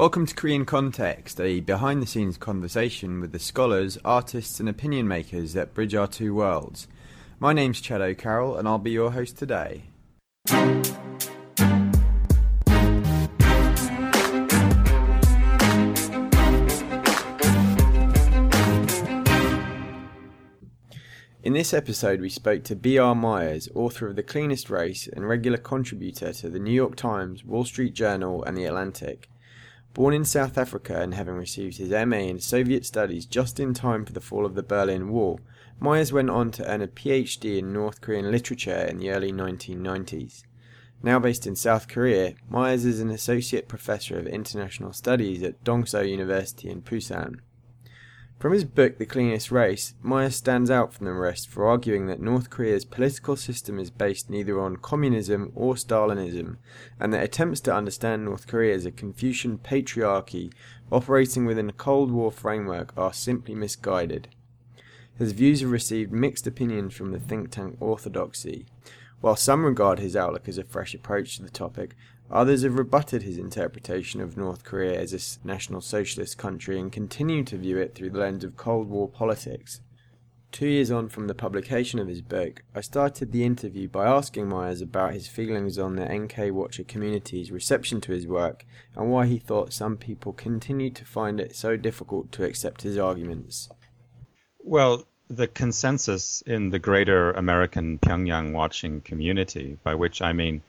Welcome to Korean Context, a behind the scenes conversation with the scholars, artists, and opinion makers that bridge our two worlds. My name's Chad O'Carroll, and I'll be your host today. In this episode, we spoke to B.R. Myers, author of The Cleanest Race and regular contributor to the New York Times, Wall Street Journal, and The Atlantic. Born in South Africa and having received his MA in Soviet Studies just in time for the fall of the Berlin Wall, Myers went on to earn a PhD in North Korean literature in the early 1990s. Now based in South Korea, Myers is an associate professor of international studies at Dongseo University in Busan. From his book The Cleanest Race, Myers stands out from the rest for arguing that North Korea's political system is based neither on communism or Stalinism, and that attempts to understand North Korea as a Confucian patriarchy operating within a Cold War framework are simply misguided. His views have received mixed opinions from the think tank Orthodoxy. While some regard his outlook as a fresh approach to the topic, Others have rebutted his interpretation of North Korea as a National Socialist country and continue to view it through the lens of Cold War politics. Two years on from the publication of his book, I started the interview by asking Myers about his feelings on the NK Watcher community's reception to his work and why he thought some people continued to find it so difficult to accept his arguments. Well, the consensus in the greater American Pyongyang watching community, by which I mean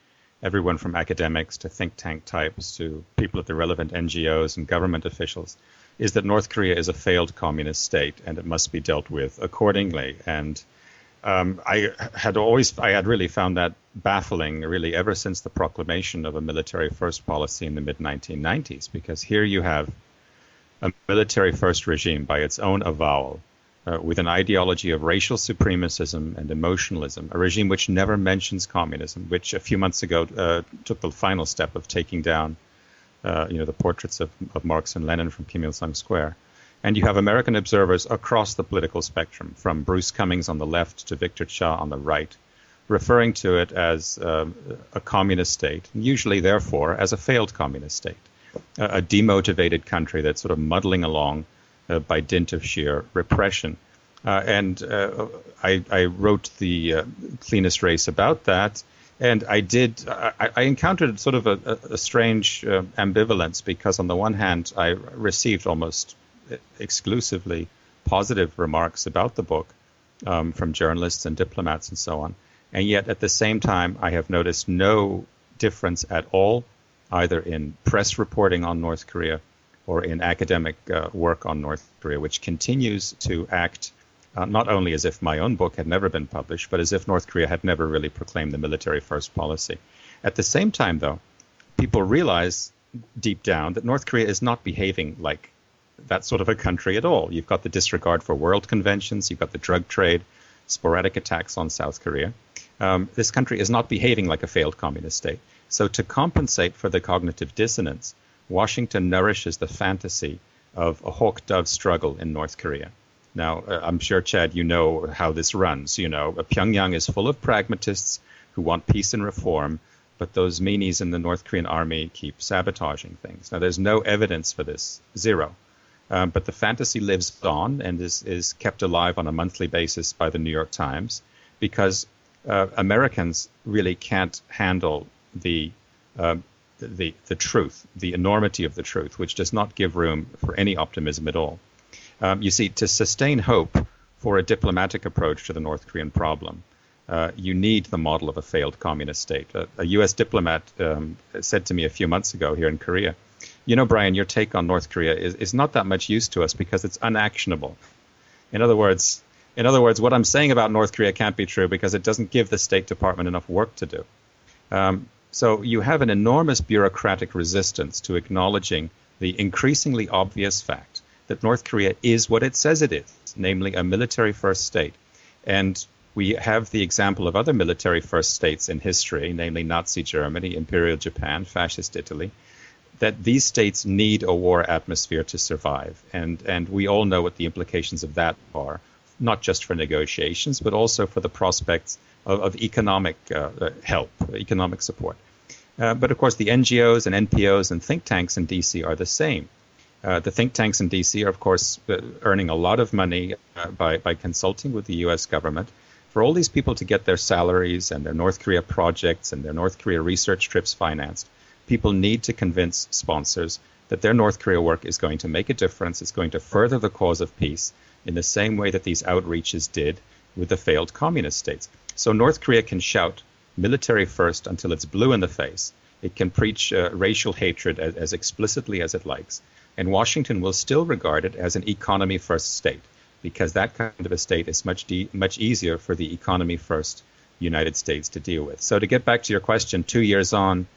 everyone from academics to think tank types to people at the relevant NGOs and government officials, is that North Korea is a failed communist state and it must be dealt with accordingly. And um, I had always, I had really found that baffling, really, ever since the proclamation of a military first policy in the mid 1990s, because here you have a military first regime by its own avowal uh, with an ideology of racial supremacism and emotionalism, a regime which never mentions communism, which a few months ago uh, took the final step of taking down, uh, you know, the portraits of, of Marx and Lenin from Kim Il Sung Square. And you have American observers across the political spectrum, from Bruce Cumings on the left to Victor Cha on the right, referring to it as uh, a communist state, usually, therefore, as a failed communist state, a, a demotivated country that's sort of muddling along by dint of sheer repression. Uh, and uh, I, I, wrote the cleanest race about that. And I did. I, I encountered sort of a, a strange ambivalence because, on the one hand, I received almost exclusively positive remarks about the book um, from journalists and diplomats and so on. And yet, at the same time, I have noticed no difference at all, either in press reporting on North Korea or in academic uh, work on North Korea, which continues to act uh, not only as if my own book had never been published, but as if North Korea had never really proclaimed the military first policy. At the same time, though, people realize deep down that North Korea is not behaving like that sort of a country at all. You've got the disregard for world conventions, you've got the drug trade, sporadic attacks on South Korea. Um, this country is not behaving like a failed communist state. So, to compensate for the cognitive dissonance, Washington nourishes the fantasy of a hawk dove struggle in North Korea. Now, uh, I'm sure, Chad, you know how this runs. You know, Pyongyang is full of pragmatists who want peace and reform, but those meanies in the North Korean army keep sabotaging things. Now, there's no evidence for this, zero. Um, but the fantasy lives on and is, is kept alive on a monthly basis by the New York Times because uh, Americans really can't handle the uh, the, the truth, the enormity of the truth, which does not give room for any optimism at all. Um, you see, to sustain hope for a diplomatic approach to the North Korean problem, uh, you need the model of a failed communist state. Uh, a U.S. diplomat um, said to me a few months ago here in Korea, you know, Brian, your take on North Korea is, is not that much use to us because it's unactionable. In other words, in other words, what I'm saying about North Korea can't be true because it doesn't give the State Department enough work to do. Um, so you have an enormous bureaucratic resistance to acknowledging the increasingly obvious fact that North Korea is what it says it is, namely a military first state. And we have the example of other military first states in history, namely Nazi Germany, Imperial Japan, Fascist Italy, that these states need a war atmosphere to survive. And, and we all know what the implications of that are, not just for negotiations, but also for the prospects of, of economic uh, uh, help, economic support. Uh, but of course, the NGOs and NPOs and think tanks in DC are the same. Uh, the think tanks in DC are, of course, uh, earning a lot of money uh, by, by consulting with the US government. For all these people to get their salaries and their North Korea projects and their North Korea research trips financed, people need to convince sponsors that their North Korea work is going to make a difference, it's going to further the cause of peace in the same way that these outreaches did with the failed communist states. So North Korea can shout military first until it's blue in the face. It can preach uh, racial hatred as, as explicitly as it likes and Washington will still regard it as an economy first state because that kind of a state is much de- much easier for the economy first United States to deal with. So to get back to your question, two years on,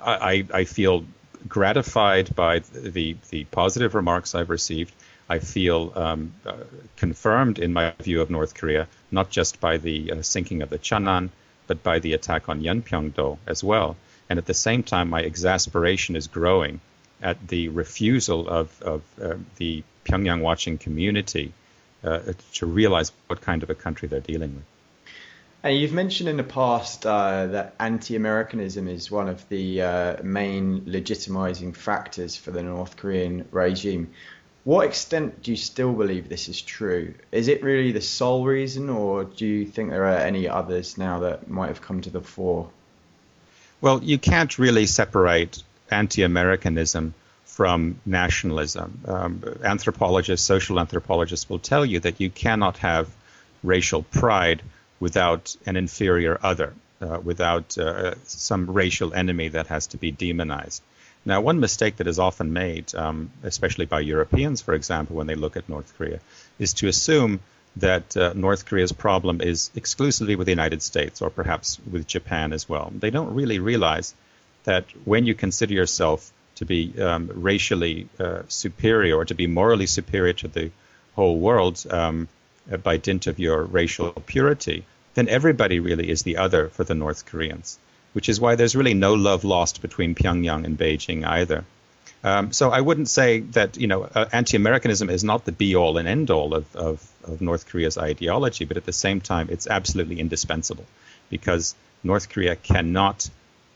I, I feel gratified by the the positive remarks I've received. I feel um, uh, confirmed in my view of North Korea, not just by the uh, sinking of the Cheonan, but by the attack on Yeonpyeong-do as well. And at the same time, my exasperation is growing at the refusal of, of uh, the Pyongyang watching community uh, to realize what kind of a country they're dealing with. And you've mentioned in the past uh, that anti-Americanism is one of the uh, main legitimizing factors for the North Korean regime. What extent do you still believe this is true? Is it really the sole reason, or do you think there are any others now that might have come to the fore? Well, you can't really separate anti-Americanism from nationalism. Um, anthropologists, social anthropologists will tell you that you cannot have racial pride without an inferior other, uh, without uh, some racial enemy that has to be demonized. Now, one mistake that is often made, um, especially by Europeans, for example, when they look at North Korea, is to assume that uh, North Korea's problem is exclusively with the United States or perhaps with Japan as well. They don't really realize that when you consider yourself to be um, racially uh, superior or to be morally superior to the whole world um, by dint of your racial purity, then everybody really is the other for the North Koreans, which is why there's really no love lost between Pyongyang and Beijing either. Um, so I wouldn't say that you know uh, anti-Americanism is not the be-all and end-all of, of, of North Korea's ideology, but at the same time, it's absolutely indispensable because North Korea cannot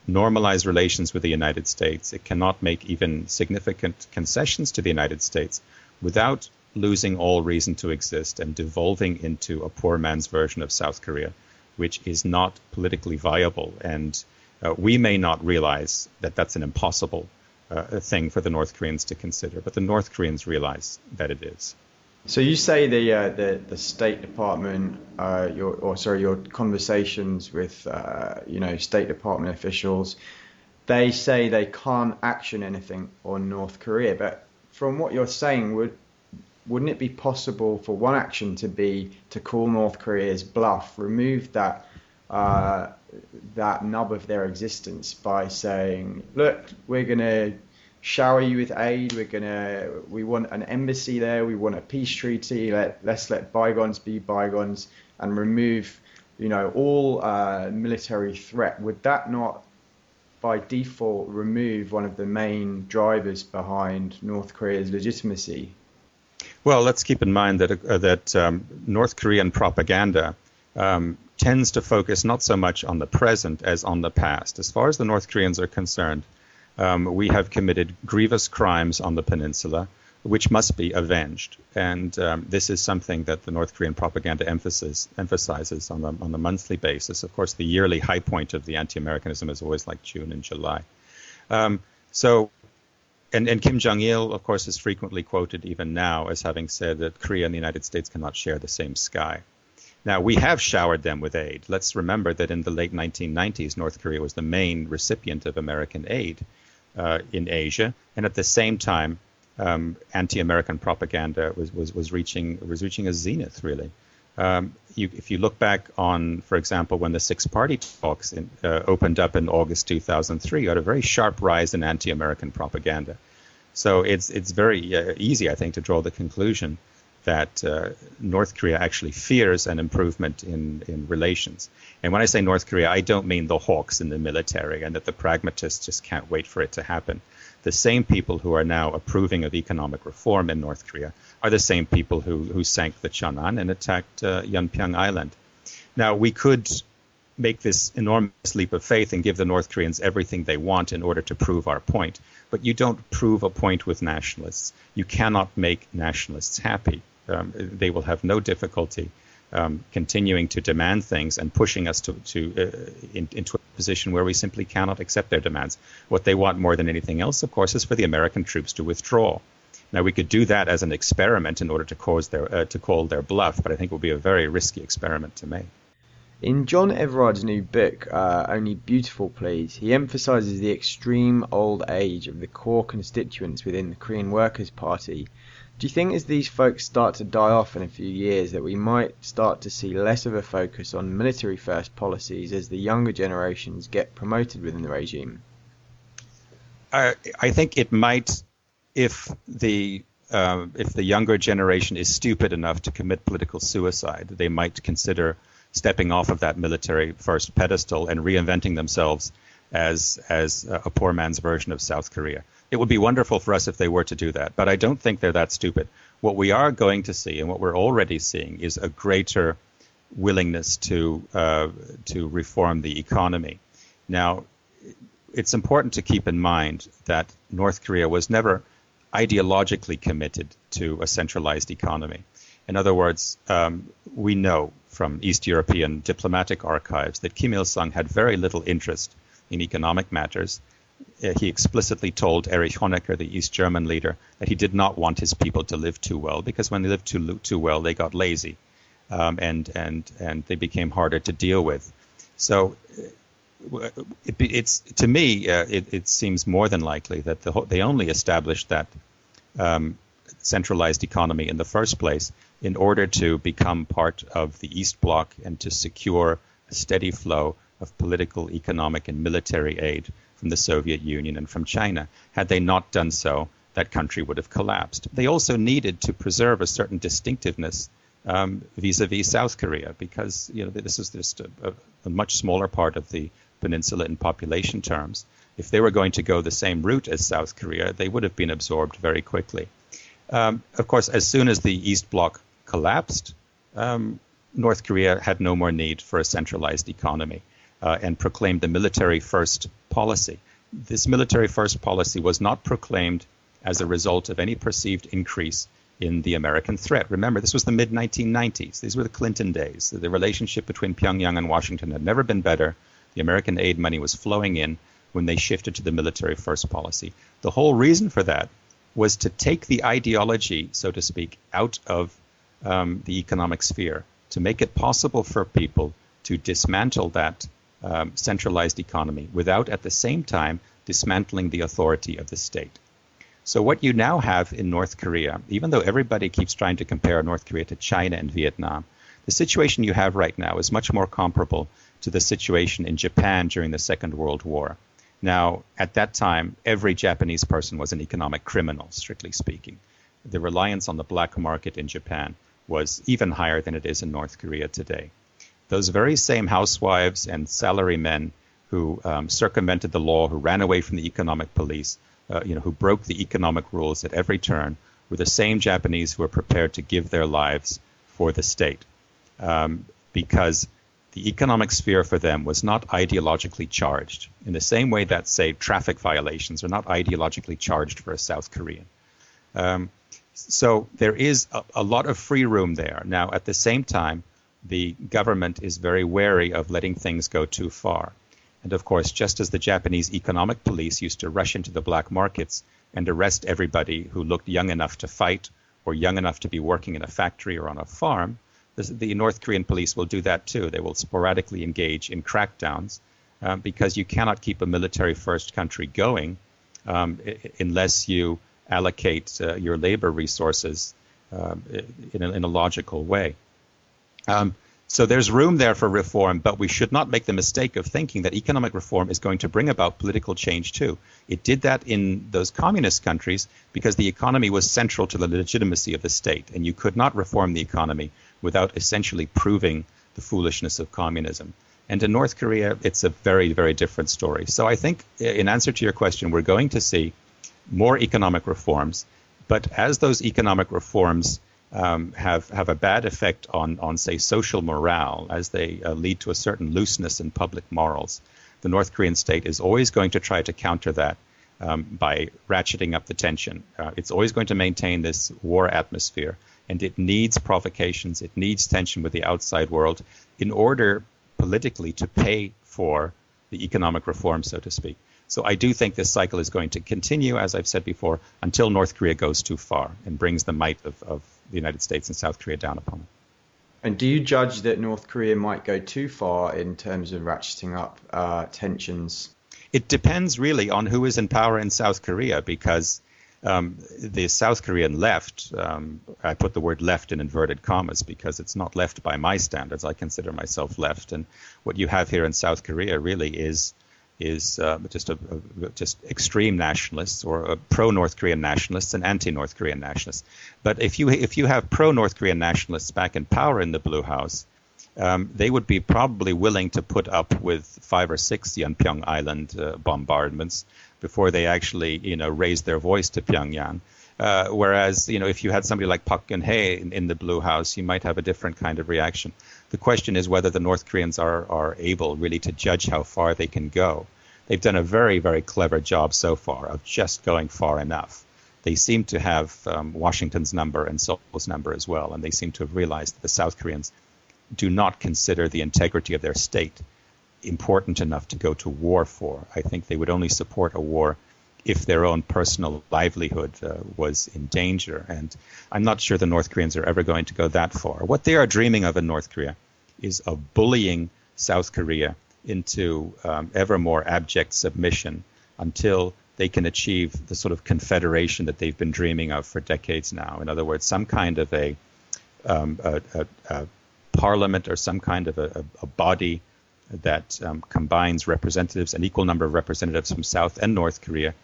normalize relations with the United States. It cannot make even significant concessions to the United States without losing all reason to exist and devolving into a poor man's version of South Korea, which is not politically viable. And uh, we may not realize that that's an impossible uh, thing for the North Koreans to consider, but the North Koreans realize that it is. So you say the uh, the, the State Department, uh, your or sorry, your conversations with uh, you know State Department officials, they say they can't action anything on North Korea. But from what you're saying, would wouldn't it be possible for one action to be to call North Korea's bluff, remove that uh, that nub of their existence by saying, look, we're going to shower you with aid. We're gonna we want an embassy there. We want a peace treaty. Let let's let bygones be bygones and remove you know all uh, military threat. Would that not by default remove one of the main drivers behind North Korea's legitimacy? Well, let's keep in mind that uh, that um, North Korean propaganda um, tends to focus not so much on the present as on the past. As far as the North Koreans are concerned, um, we have committed grievous crimes on the peninsula, which must be avenged. And um, this is something that the North Korean propaganda emphasis, emphasizes on the, on the monthly basis. Of course, the yearly high point of the anti Americanism is always like June and July. Um, so, and, and Kim Jong il, of course, is frequently quoted even now as having said that Korea and the United States cannot share the same sky. Now, we have showered them with aid. Let's remember that in the late 1990s, North Korea was the main recipient of American aid uh, in Asia, and at the same time, um, anti-American propaganda was, was, was reaching was reaching a zenith really. Um, you, if you look back on, for example, when the six-party talks in, uh, opened up in August 2003, you had a very sharp rise in anti-American propaganda. So it's it's very uh, easy, I think, to draw the conclusion that uh, North Korea actually fears an improvement in, in relations. And when I say North Korea, I don't mean the hawks in the military and that the pragmatists just can't wait for it to happen. The same people who are now approving of economic reform in North Korea are the same people who, who sank the Cheonan and attacked uh, Island. Now, we could make this enormous leap of faith and give the North Koreans everything they want in order to prove our point. But you don't prove a point with nationalists. You cannot make nationalists happy. Um, they will have no difficulty um, continuing to demand things and pushing us to, to uh, in, into a position where we simply cannot accept their demands. What they want more than anything else, of course, is for the American troops to withdraw. Now we could do that as an experiment in order to cause their uh, to call their bluff, but I think it would be a very risky experiment to make. In John Everard's new book, uh, Only Beautiful Please, he emphasises the extreme old age of the core constituents within the Korean Workers' Party do you think as these folks start to die off in a few years that we might start to see less of a focus on military first policies as the younger generations get promoted within the regime? I, I think it might if the uh, if the younger generation is stupid enough to commit political suicide, they might consider stepping off of that military first pedestal and reinventing themselves as as a poor man's version of South Korea. It would be wonderful for us if they were to do that, but I don't think they're that stupid. What we are going to see, and what we're already seeing, is a greater willingness to uh, to reform the economy. Now, it's important to keep in mind that North Korea was never ideologically committed to a centralized economy. In other words, um, we know from East European diplomatic archives that Kim Il sung had very little interest in economic matters he explicitly told Erich Honecker, the East German leader, that he did not want his people to live too well because when they lived too too well, they got lazy, um, and and and they became harder to deal with. So. Uh, it, it's to me, uh, it, it, seems more than likely that the, they only established that um, centralized economy in the first place in order to become part of the East Bloc and to secure a steady flow of political, economic, and military aid from the Soviet Union and from China. Had they not done so, that country would have collapsed. They also needed to preserve a certain distinctiveness um, vis-a-vis South Korea because you know this is just a, a, a, much smaller part of the peninsula in population terms. If they were going to go the same route as South Korea, they would have been absorbed very quickly. Um, of course, as soon as the East Bloc collapsed, um, North Korea had no more need for a centralized economy uh, and proclaimed the military first policy. This military first policy was not proclaimed as a result of any perceived increase in the American threat. Remember, this was the mid 1990s. These were the Clinton days. The relationship between Pyongyang and Washington had never been better. The American aid money was flowing in when they shifted to the military first policy. The whole reason for that was to take the ideology, so to speak, out of um, the economic sphere, to make it possible for people to dismantle that um, centralized economy without at the same time dismantling the authority of the state. So, what you now have in North Korea, even though everybody keeps trying to compare North Korea to China and Vietnam, the situation you have right now is much more comparable to the situation in Japan during the Second World War. Now, at that time, every Japanese person was an economic criminal, strictly speaking. The reliance on the black market in Japan was even higher than it is in North Korea today those very same housewives and salarymen who um, circumvented the law, who ran away from the economic police, uh, you know, who broke the economic rules at every turn, were the same Japanese who were prepared to give their lives for the state, um, because the economic sphere for them was not ideologically charged in the same way that, say, traffic violations are not ideologically charged for a South Korean. Um, so there is a, a lot of free room there. Now, at the same time, the government is very wary of letting things go too far. And of course, just as the Japanese economic police used to rush into the black markets and arrest everybody who looked young enough to fight or young enough to be working in a factory or on a farm, the North Korean police will do that too. They will sporadically engage in crackdowns um, because you cannot keep a military first country going um, unless you allocate uh, your labor resources um, in, a, in a logical way. Um, so there's room there for reform, but we should not make the mistake of thinking that economic reform is going to bring about political change too. It did that in those communist countries because the economy was central to the legitimacy of the state, and you could not reform the economy without essentially proving the foolishness of communism. And in North Korea, it's a very, very different story. So I think, in answer to your question, we're going to see more economic reforms, but as those economic reforms um, have have a bad effect on on say social morale as they uh, lead to a certain looseness in public morals. The North Korean state is always going to try to counter that um, by ratcheting up the tension. Uh, it's always going to maintain this war atmosphere, and it needs provocations. It needs tension with the outside world in order politically to pay for the economic reform, so to speak. So I do think this cycle is going to continue, as I've said before, until North Korea goes too far and brings the might of, of the United States and South Korea down upon. And do you judge that North Korea might go too far in terms of ratcheting up uh, tensions? It depends really on who is in power in South Korea because um, the South Korean left, um, I put the word left in inverted commas because it's not left by my standards. I consider myself left. And what you have here in South Korea really is is uh, just a, a, just extreme nationalists or pro North Korean nationalists and anti North Korean nationalists. But if you if you have pro North Korean nationalists back in power in the Blue House, um, they would be probably willing to put up with five or six Yeonpyeong Island uh, bombardments before they actually you know raise their voice to Pyongyang. Uh, whereas, you know, if you had somebody like Park Geun-hye in, in, the Blue House, you might have a different kind of reaction. The question is whether the North Koreans are, are able really to judge how far they can go. They've done a very, very clever job so far of just going far enough. They seem to have um, Washington's number and Seoul's number as well, and they seem to have realized that the South Koreans do not consider the integrity of their state important enough to go to war for. I think they would only support a war if their own personal livelihood uh, was in danger. And I'm not sure the North Koreans are ever going to go that far. What they are dreaming of in North Korea is of bullying South Korea into um, ever more abject submission until they can achieve the sort of confederation that they've been dreaming of for decades now. In other words, some kind of a, um, a, a, a parliament or some kind of a, body that um, combines representatives, an equal number of representatives from South and North Korea,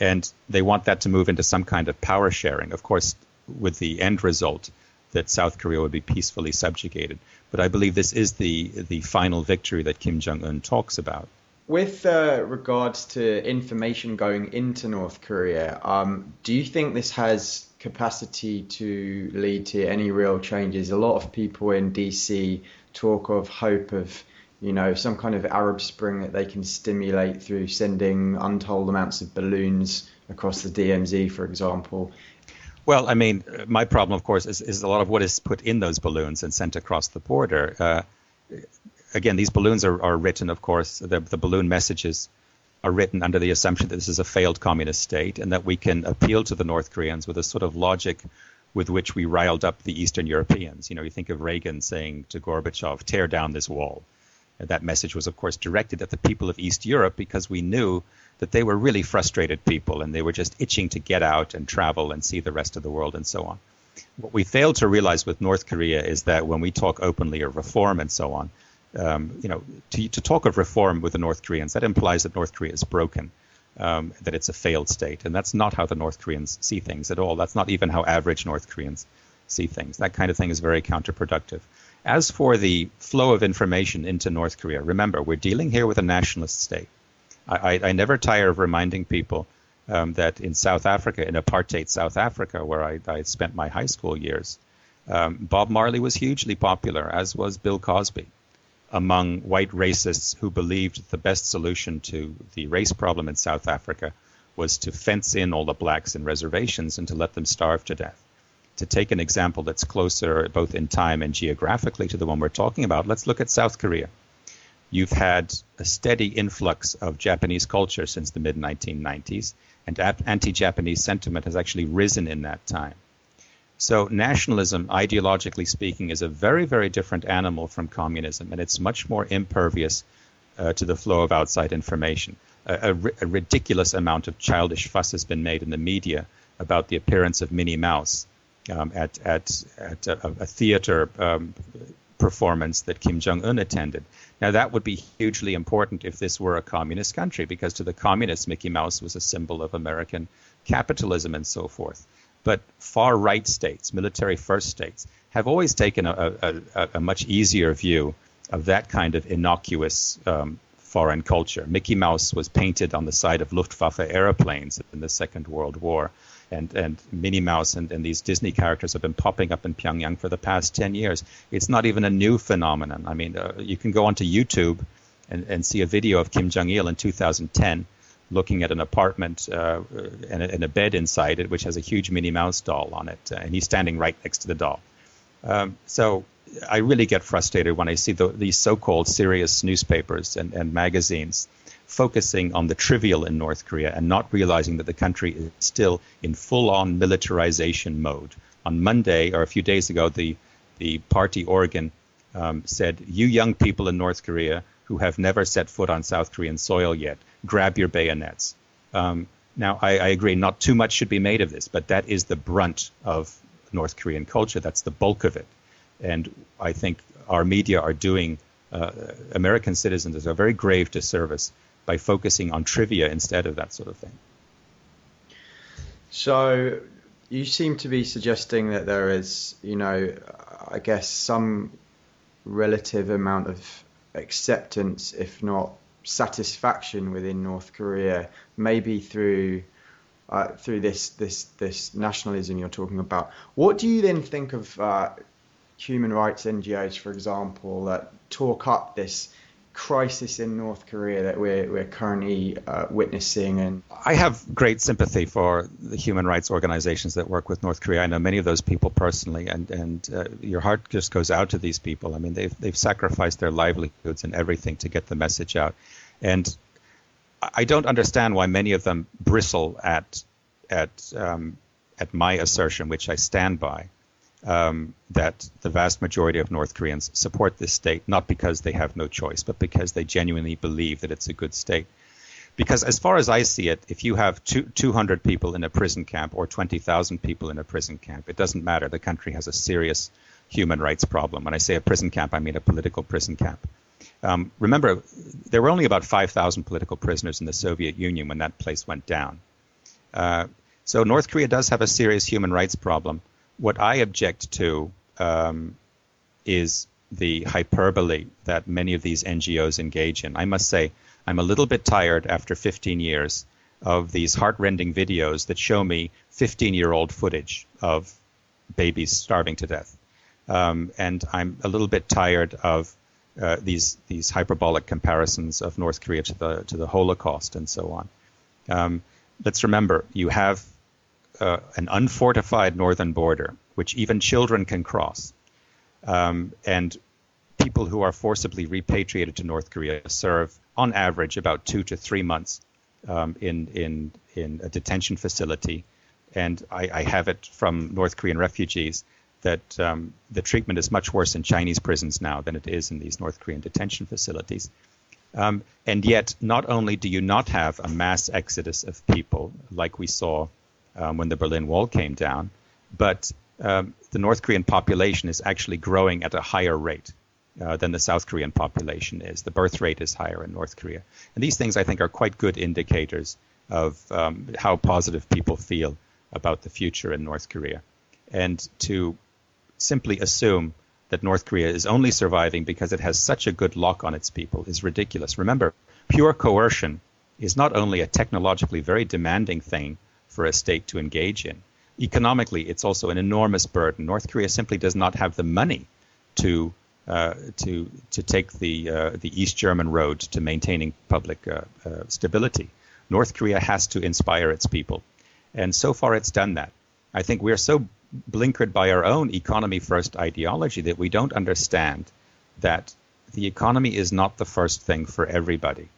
and they want that to move into some kind of power sharing. Of course, with the end result that South Korea would be peacefully subjugated. But I believe this is the the final victory that Kim Jong Un talks about. With uh, regards to information going into North Korea, um, do you think this has capacity to lead to any real changes? A lot of people in DC talk of hope of you know, some kind of Arab Spring that they can stimulate through sending untold amounts of balloons across the DMZ, for example. Well, I mean, my problem, of course, is, is a lot of what is put in those balloons and sent across the border. Uh, again, these balloons are, are written, of course, the, the balloon messages are written under the assumption that this is a failed communist state and that we can appeal to the North Koreans with a sort of logic with which we riled up the Eastern Europeans. You know, you think of Reagan saying to Gorbachev, tear down this wall. That message was, of course, directed at the people of East Europe because we knew that they were really frustrated people and they were just itching to get out and travel and see the rest of the world and so on. What we failed to realize with North Korea is that when we talk openly of reform and so on, um, you know, to, to, talk of reform with the North Koreans, that implies that North Korea is broken, um, that it's a failed state, and that's not how the North Koreans see things at all. That's not even how average North Koreans see things. That kind of thing is very counterproductive. As for the flow of information into North Korea, remember, we're dealing here with a nationalist state. I, I, I never tire of reminding people um, that in South Africa, in apartheid South Africa, where I, I spent my high school years, um, Bob Marley was hugely popular, as was Bill Cosby, among white racists who believed the best solution to the race problem in South Africa was to fence in all the blacks in reservations and to let them starve to death to take an example that's closer both in time and geographically to the one we're talking about, let's look at South Korea. You've had a steady influx of Japanese culture since the mid 1990s, and anti Japanese sentiment has actually risen in that time. So, nationalism, ideologically speaking, is a very, very different animal from communism, and it's much more impervious uh, to the flow of outside information. A, a, a ridiculous amount of childish fuss has been made in the media about the appearance of Minnie Mouse um, at at at a, a theater um, performance that Kim Jong Un attended. Now that would be hugely important if this were a communist country, because to the communists, Mickey Mouse was a symbol of American capitalism and so forth. But far right states, military first states, have always taken a, a, a much easier view of that kind of innocuous um, foreign culture. Mickey Mouse was painted on the side of Luftwaffe airplanes in the Second World War and, and Minnie Mouse and, and these Disney characters have been popping up in Pyongyang for the past 10 years. It's not even a new phenomenon. I mean, uh, you can go onto YouTube and, and see a video of Kim Jong il in 2010 looking at an apartment uh, and, a, and, a, bed inside it, which has a huge Minnie Mouse doll on it, uh, and he's standing right next to the doll. Um, so I really get frustrated when I see the, these so-called serious newspapers and, and magazines focusing on the trivial in North Korea and not realizing that the country is still in full-on militarization mode. On Monday or a few days ago, the the party organ um, said, "You young people in North Korea who have never set foot on South Korean soil yet, grab your bayonets." Um, now, I, I agree, not too much should be made of this, but that is the brunt of North Korean culture. That's the bulk of it, and I think our media are doing uh, American citizens a very grave disservice by focusing on trivia instead of that sort of thing. So you seem to be suggesting that there is, you know, I guess some relative amount of acceptance, if not satisfaction, within North Korea, maybe through uh, through this this this nationalism you're talking about. What do you then think of uh, human rights NGOs, for example, that talk up this crisis in North Korea that we're, we're currently uh, witnessing. And I have great sympathy for the human rights organizations that work with North Korea. I know many of those people personally, and and uh, your heart just goes out to these people. I mean, they've they've sacrificed their livelihoods and everything to get the message out, and I don't understand why many of them bristle at at um, at my assertion, which I stand by um, that the vast majority of North Koreans support this state, not because they have no choice, but because they genuinely believe that it's a good state. Because as far as I see it, if you have two, 200 people in a prison camp or 20,000 people in a prison camp, it doesn't matter. The country has a serious human rights problem. When I say a prison camp, I mean a political prison camp. Um, remember, there were only about 5,000 political prisoners in the Soviet Union when that place went down. Uh, so North Korea does have a serious human rights problem what I object to um, is the hyperbole that many of these NGOs engage in. I must say, I'm a little bit tired after 15 years of these heartrending videos that show me 15 year old footage of babies starving to death. Um, and I'm a little bit tired of uh, these these hyperbolic comparisons of North Korea to the to the Holocaust and so on. Um, let's remember, you have uh, an unfortified northern border, which even children can cross, um, and people who are forcibly repatriated to North Korea serve, on average, about two to three months um, in in in a detention facility. And I, I, have it from North Korean refugees that um, the treatment is much worse in Chinese prisons now than it is in these North Korean detention facilities. Um, and yet, not only do you not have a mass exodus of people like we saw um, when the Berlin Wall came down, but um, the North Korean population is actually growing at a higher rate uh, than the South Korean population is. The birth rate is higher in North Korea. And these things, I think, are quite good indicators of um, how positive people feel about the future in North Korea. And to simply assume that North Korea is only surviving because it has such a good lock on its people is ridiculous. Remember, pure coercion is not only a technologically very demanding thing for a state to engage in. Economically, it's also an enormous burden. North Korea simply does not have the money to uh, to to take the uh, the East German road to maintaining public uh, uh, stability. North Korea has to inspire its people, and so far it's done that. I think we're so blinkered by our own economy first ideology that we don't understand that the economy is not the first thing for everybody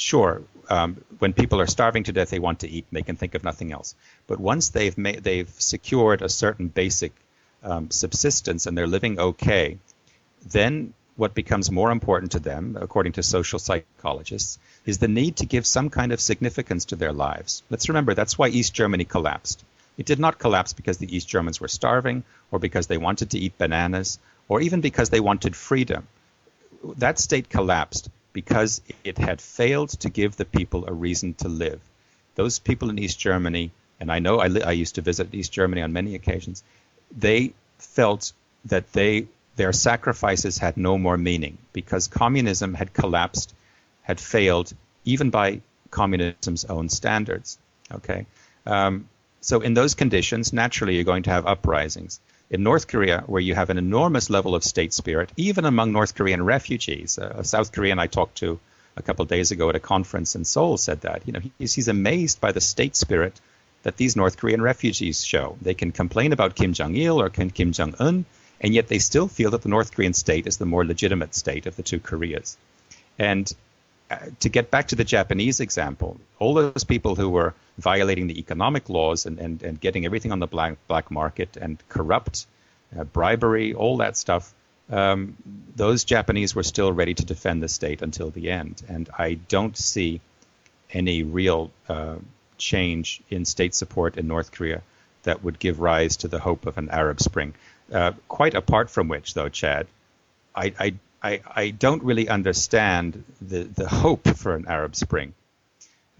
sure, um, when people are starving to death, they want to eat and they can think of nothing else. But once they've made, they've secured a certain basic um, subsistence and they're living okay, then what becomes more important to them, according to social psychologists, is the need to give some kind of significance to their lives. Let's remember that's why East Germany collapsed. It did not collapse because the East Germans were starving or because they wanted to eat bananas or even because they wanted freedom. That state collapsed because it had failed to give the people a reason to live. Those people in East Germany, and I know I, li- I used to visit East Germany on many occasions, they felt that they their sacrifices had no more meaning because communism had collapsed, had failed, even by communism's own standards. Okay, um, so in those conditions, naturally, you're going to have uprisings. In North Korea, where you have an enormous level of state spirit, even among North Korean refugees, uh, a South Korean I talked to a couple days ago at a conference in Seoul said that. You know, he's, he's amazed by the state spirit that these North Korean refugees show. They can complain about Kim Jong il or Kim Jong un, and yet they still feel that the North Korean state is the more legitimate state of the two Koreas. And to get back to the Japanese example, all those people who were violating the economic laws and, and, and getting everything on the black, black market and corrupt, uh, bribery, all that stuff, um, those Japanese were still ready to defend the state until the end. And I don't see any real uh, change in state support in North Korea that would give rise to the hope of an Arab Spring. Uh, quite apart from which, though, Chad, I, I I, I don't really understand the, the hope for an Arab Spring.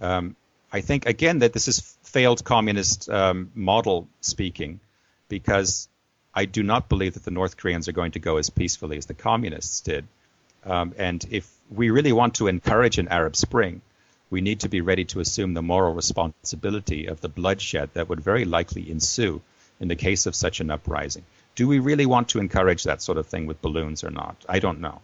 Um, I think, again, that this is failed communist um, model speaking, because I do not believe that the North Koreans are going to go as peacefully as the communists did. Um, and if we really want to encourage an Arab Spring, we need to be ready to assume the moral responsibility of the bloodshed that would very likely ensue in the case of such an uprising. Do we really want to encourage that sort of thing with balloons or not? I don't know.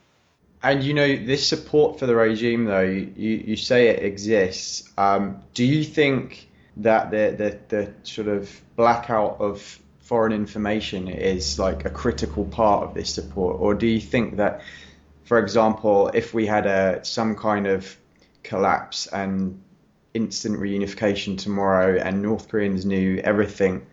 And you know, this support for the regime, though, you, you say it exists. Um, do you think that the, the, the sort of blackout of foreign information is like a critical part of this support? Or do you think that, for example, if we had a some kind of collapse and instant reunification tomorrow and North Koreans knew everything,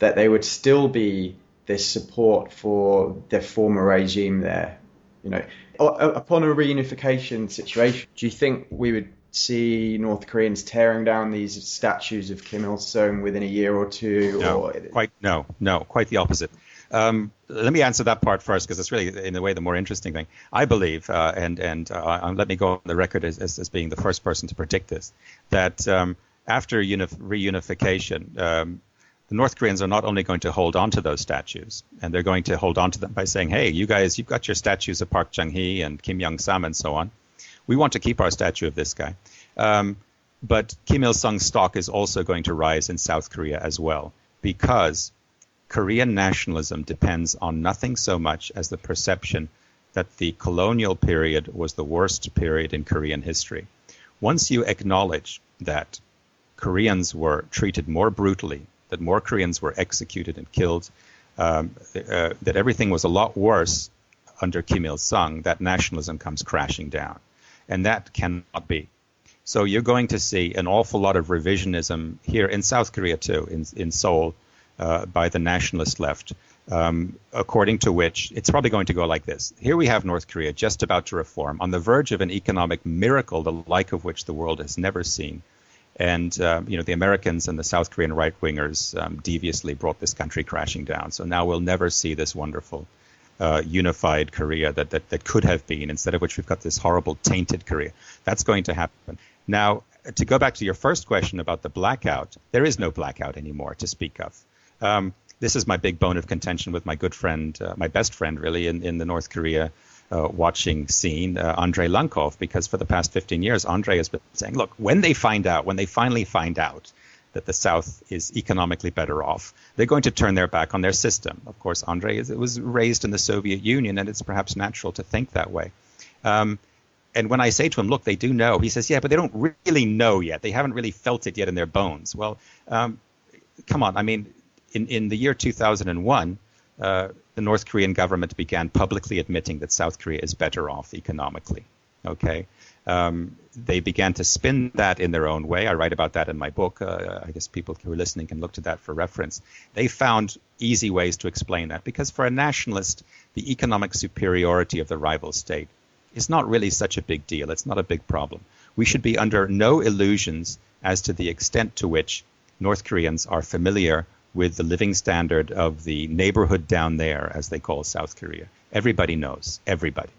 that they would still be this support for their former regime there. You know, upon a reunification situation, do you think we would see North Koreans tearing down these statues of Kim Il Sung within a year or two? No, or... quite no, no, quite the opposite. Um, let me answer that part first because it's really, in a way, the more interesting thing. I believe, uh, and and uh, let me go on the record as, as, as, being the first person to predict this, that um, after unif- reunification, um, the North Koreans are not only going to hold on to those statues, and they're going to hold on to them by saying, hey, you guys, you've got your statues of Park Chung hee and Kim Young Sam and so on. We want to keep our statue of this guy. Um, but Kim Il sung's stock is also going to rise in South Korea as well, because Korean nationalism depends on nothing so much as the perception that the colonial period was the worst period in Korean history. Once you acknowledge that Koreans were treated more brutally that more Koreans were executed and killed, um, uh, that everything was a lot worse under Kim Il sung, that nationalism comes crashing down. And that cannot be. So you're going to see an awful lot of revisionism here in South Korea, too, in, in Seoul, uh, by the nationalist left, um, according to which it's probably going to go like this. Here we have North Korea just about to reform, on the verge of an economic miracle, the like of which the world has never seen. And uh, you know the Americans and the South Korean right wingers um, deviously brought this country crashing down. So now we'll never see this wonderful uh, unified Korea that, that that could have been. Instead of which we've got this horrible tainted Korea. That's going to happen. Now to go back to your first question about the blackout, there is no blackout anymore to speak of. Um, this is my big bone of contention with my good friend, uh, my best friend, really, in, in the North Korea uh, watching scene, uh, Andrei Lankov, because for the past 15 years, Andrei has been saying, look, when they find out, when they finally find out that the South is economically better off, they're going to turn their back on their system. Of course, Andrei is, was raised in the Soviet Union, and it's perhaps natural to think that way. Um, and when I say to him, look, they do know, he says, yeah, but they don't really know yet. They haven't really felt it yet in their bones. Well, um, come on. I mean, in, in the year 2001, uh, the North Korean government began publicly admitting that South Korea is better off economically. Okay, um, they began to spin that in their own way. I write about that in my book. Uh, I guess people who are listening can look to that for reference. They found easy ways to explain that because for a nationalist, the economic superiority of the rival state is not really such a big deal. It's not a big problem. We should be under no illusions as to the extent to which North Koreans are familiar with the living standard of the neighborhood down there, as they call South Korea. Everybody knows, everybody.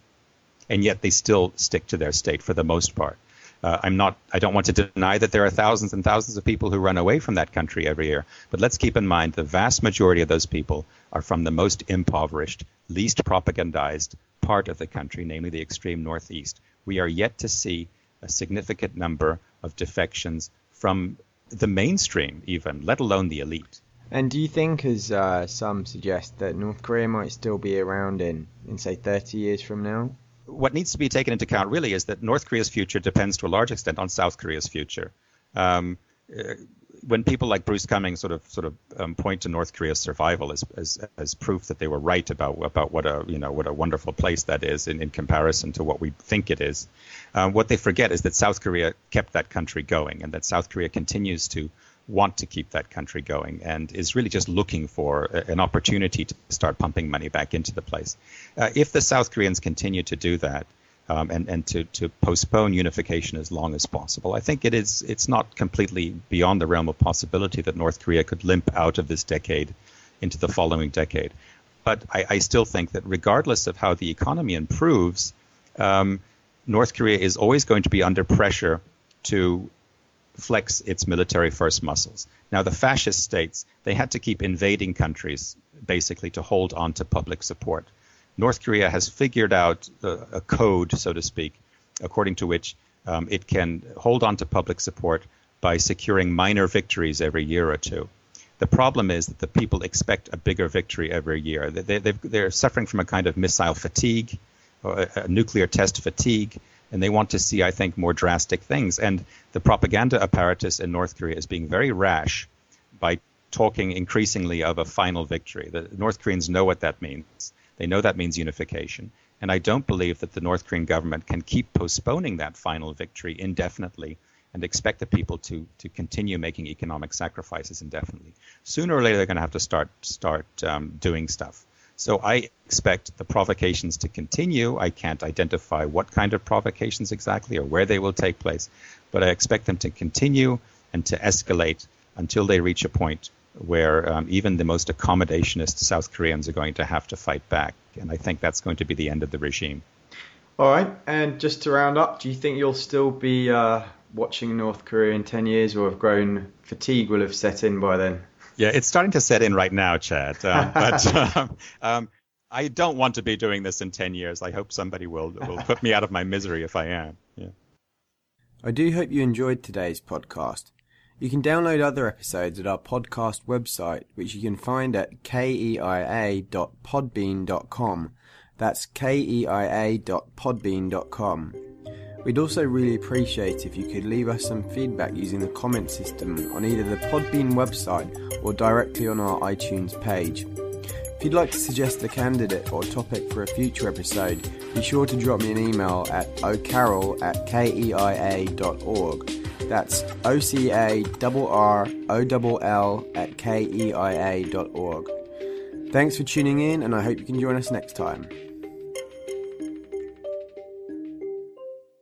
And yet they still stick to their state for the most part. Uh, I'm not. I don't want to deny that there are thousands and thousands of people who run away from that country every year. But let's keep in mind the vast majority of those people are from the most impoverished, least propagandized part of the country, namely the extreme northeast. We are yet to see a significant number of defections from the mainstream, even, let alone the elite. And do you think, as uh, some suggest, that North Korea might still be around in, in say, 30 years from now? What needs to be taken into account really is that North Korea's future depends to a large extent on South Korea's future. Um, uh, when people like Bruce Cumings sort of sort of um, point to North Korea's survival as, as as proof that they were right about about what a you know what a wonderful place that is in, in comparison to what we think it is, um, what they forget is that South Korea kept that country going and that South Korea continues to want to keep that country going and is really just looking for a, an opportunity to start pumping money back into the place. Uh, if the South Koreans continue to do that, um, and and to to postpone unification as long as possible. I think it is it's not completely beyond the realm of possibility that North Korea could limp out of this decade into the following decade. But I, I still think that regardless of how the economy improves, um, North Korea is always going to be under pressure to flex its military first muscles. Now, the fascist states, they had to keep invading countries basically to hold on to public support. North Korea has figured out a, a code, so to speak, according to which um, it can hold on to public support by securing minor victories every year or two. The problem is that the people expect a bigger victory every year. They, they're suffering from a kind of missile fatigue, or a, nuclear test fatigue, and they want to see, I think, more drastic things. And the propaganda apparatus in North Korea is being very rash by talking increasingly of a final victory. The North Koreans know what that means. They know that means unification. And I don't believe that the North Korean government can keep postponing that final victory indefinitely and expect the people to, to continue making economic sacrifices indefinitely. Sooner or later, they're going to have to start, start um, doing stuff. So I expect the provocations to continue. I can't identify what kind of provocations exactly or where they will take place, but I expect them to continue and to escalate until they reach a point where um, even the most accommodationist South Koreans are going to have to fight back. And I think that's going to be the end of the regime. All right. And just to round up, do you think you'll still be uh, watching North Korea in 10 years or have grown fatigue will have set in by then? Yeah, it's starting to set in right now, Chad. Um, but um, um, I don't want to be doing this in 10 years. I hope somebody will, will put me out of my misery if I am. Yeah. I do hope you enjoyed today's podcast. You can download other episodes at our podcast website, which you can find at keia.podbean.com. That's keia.podbean.com. We'd also really appreciate if you could leave us some feedback using the comment system on either the Podbean website or directly on our iTunes page. If you'd like to suggest a candidate or topic for a future episode, be sure to drop me an email at ocarroll at keia.org. That's O C A R R O L at K E I A dot org. Thanks for tuning in, and I hope you can join us next time.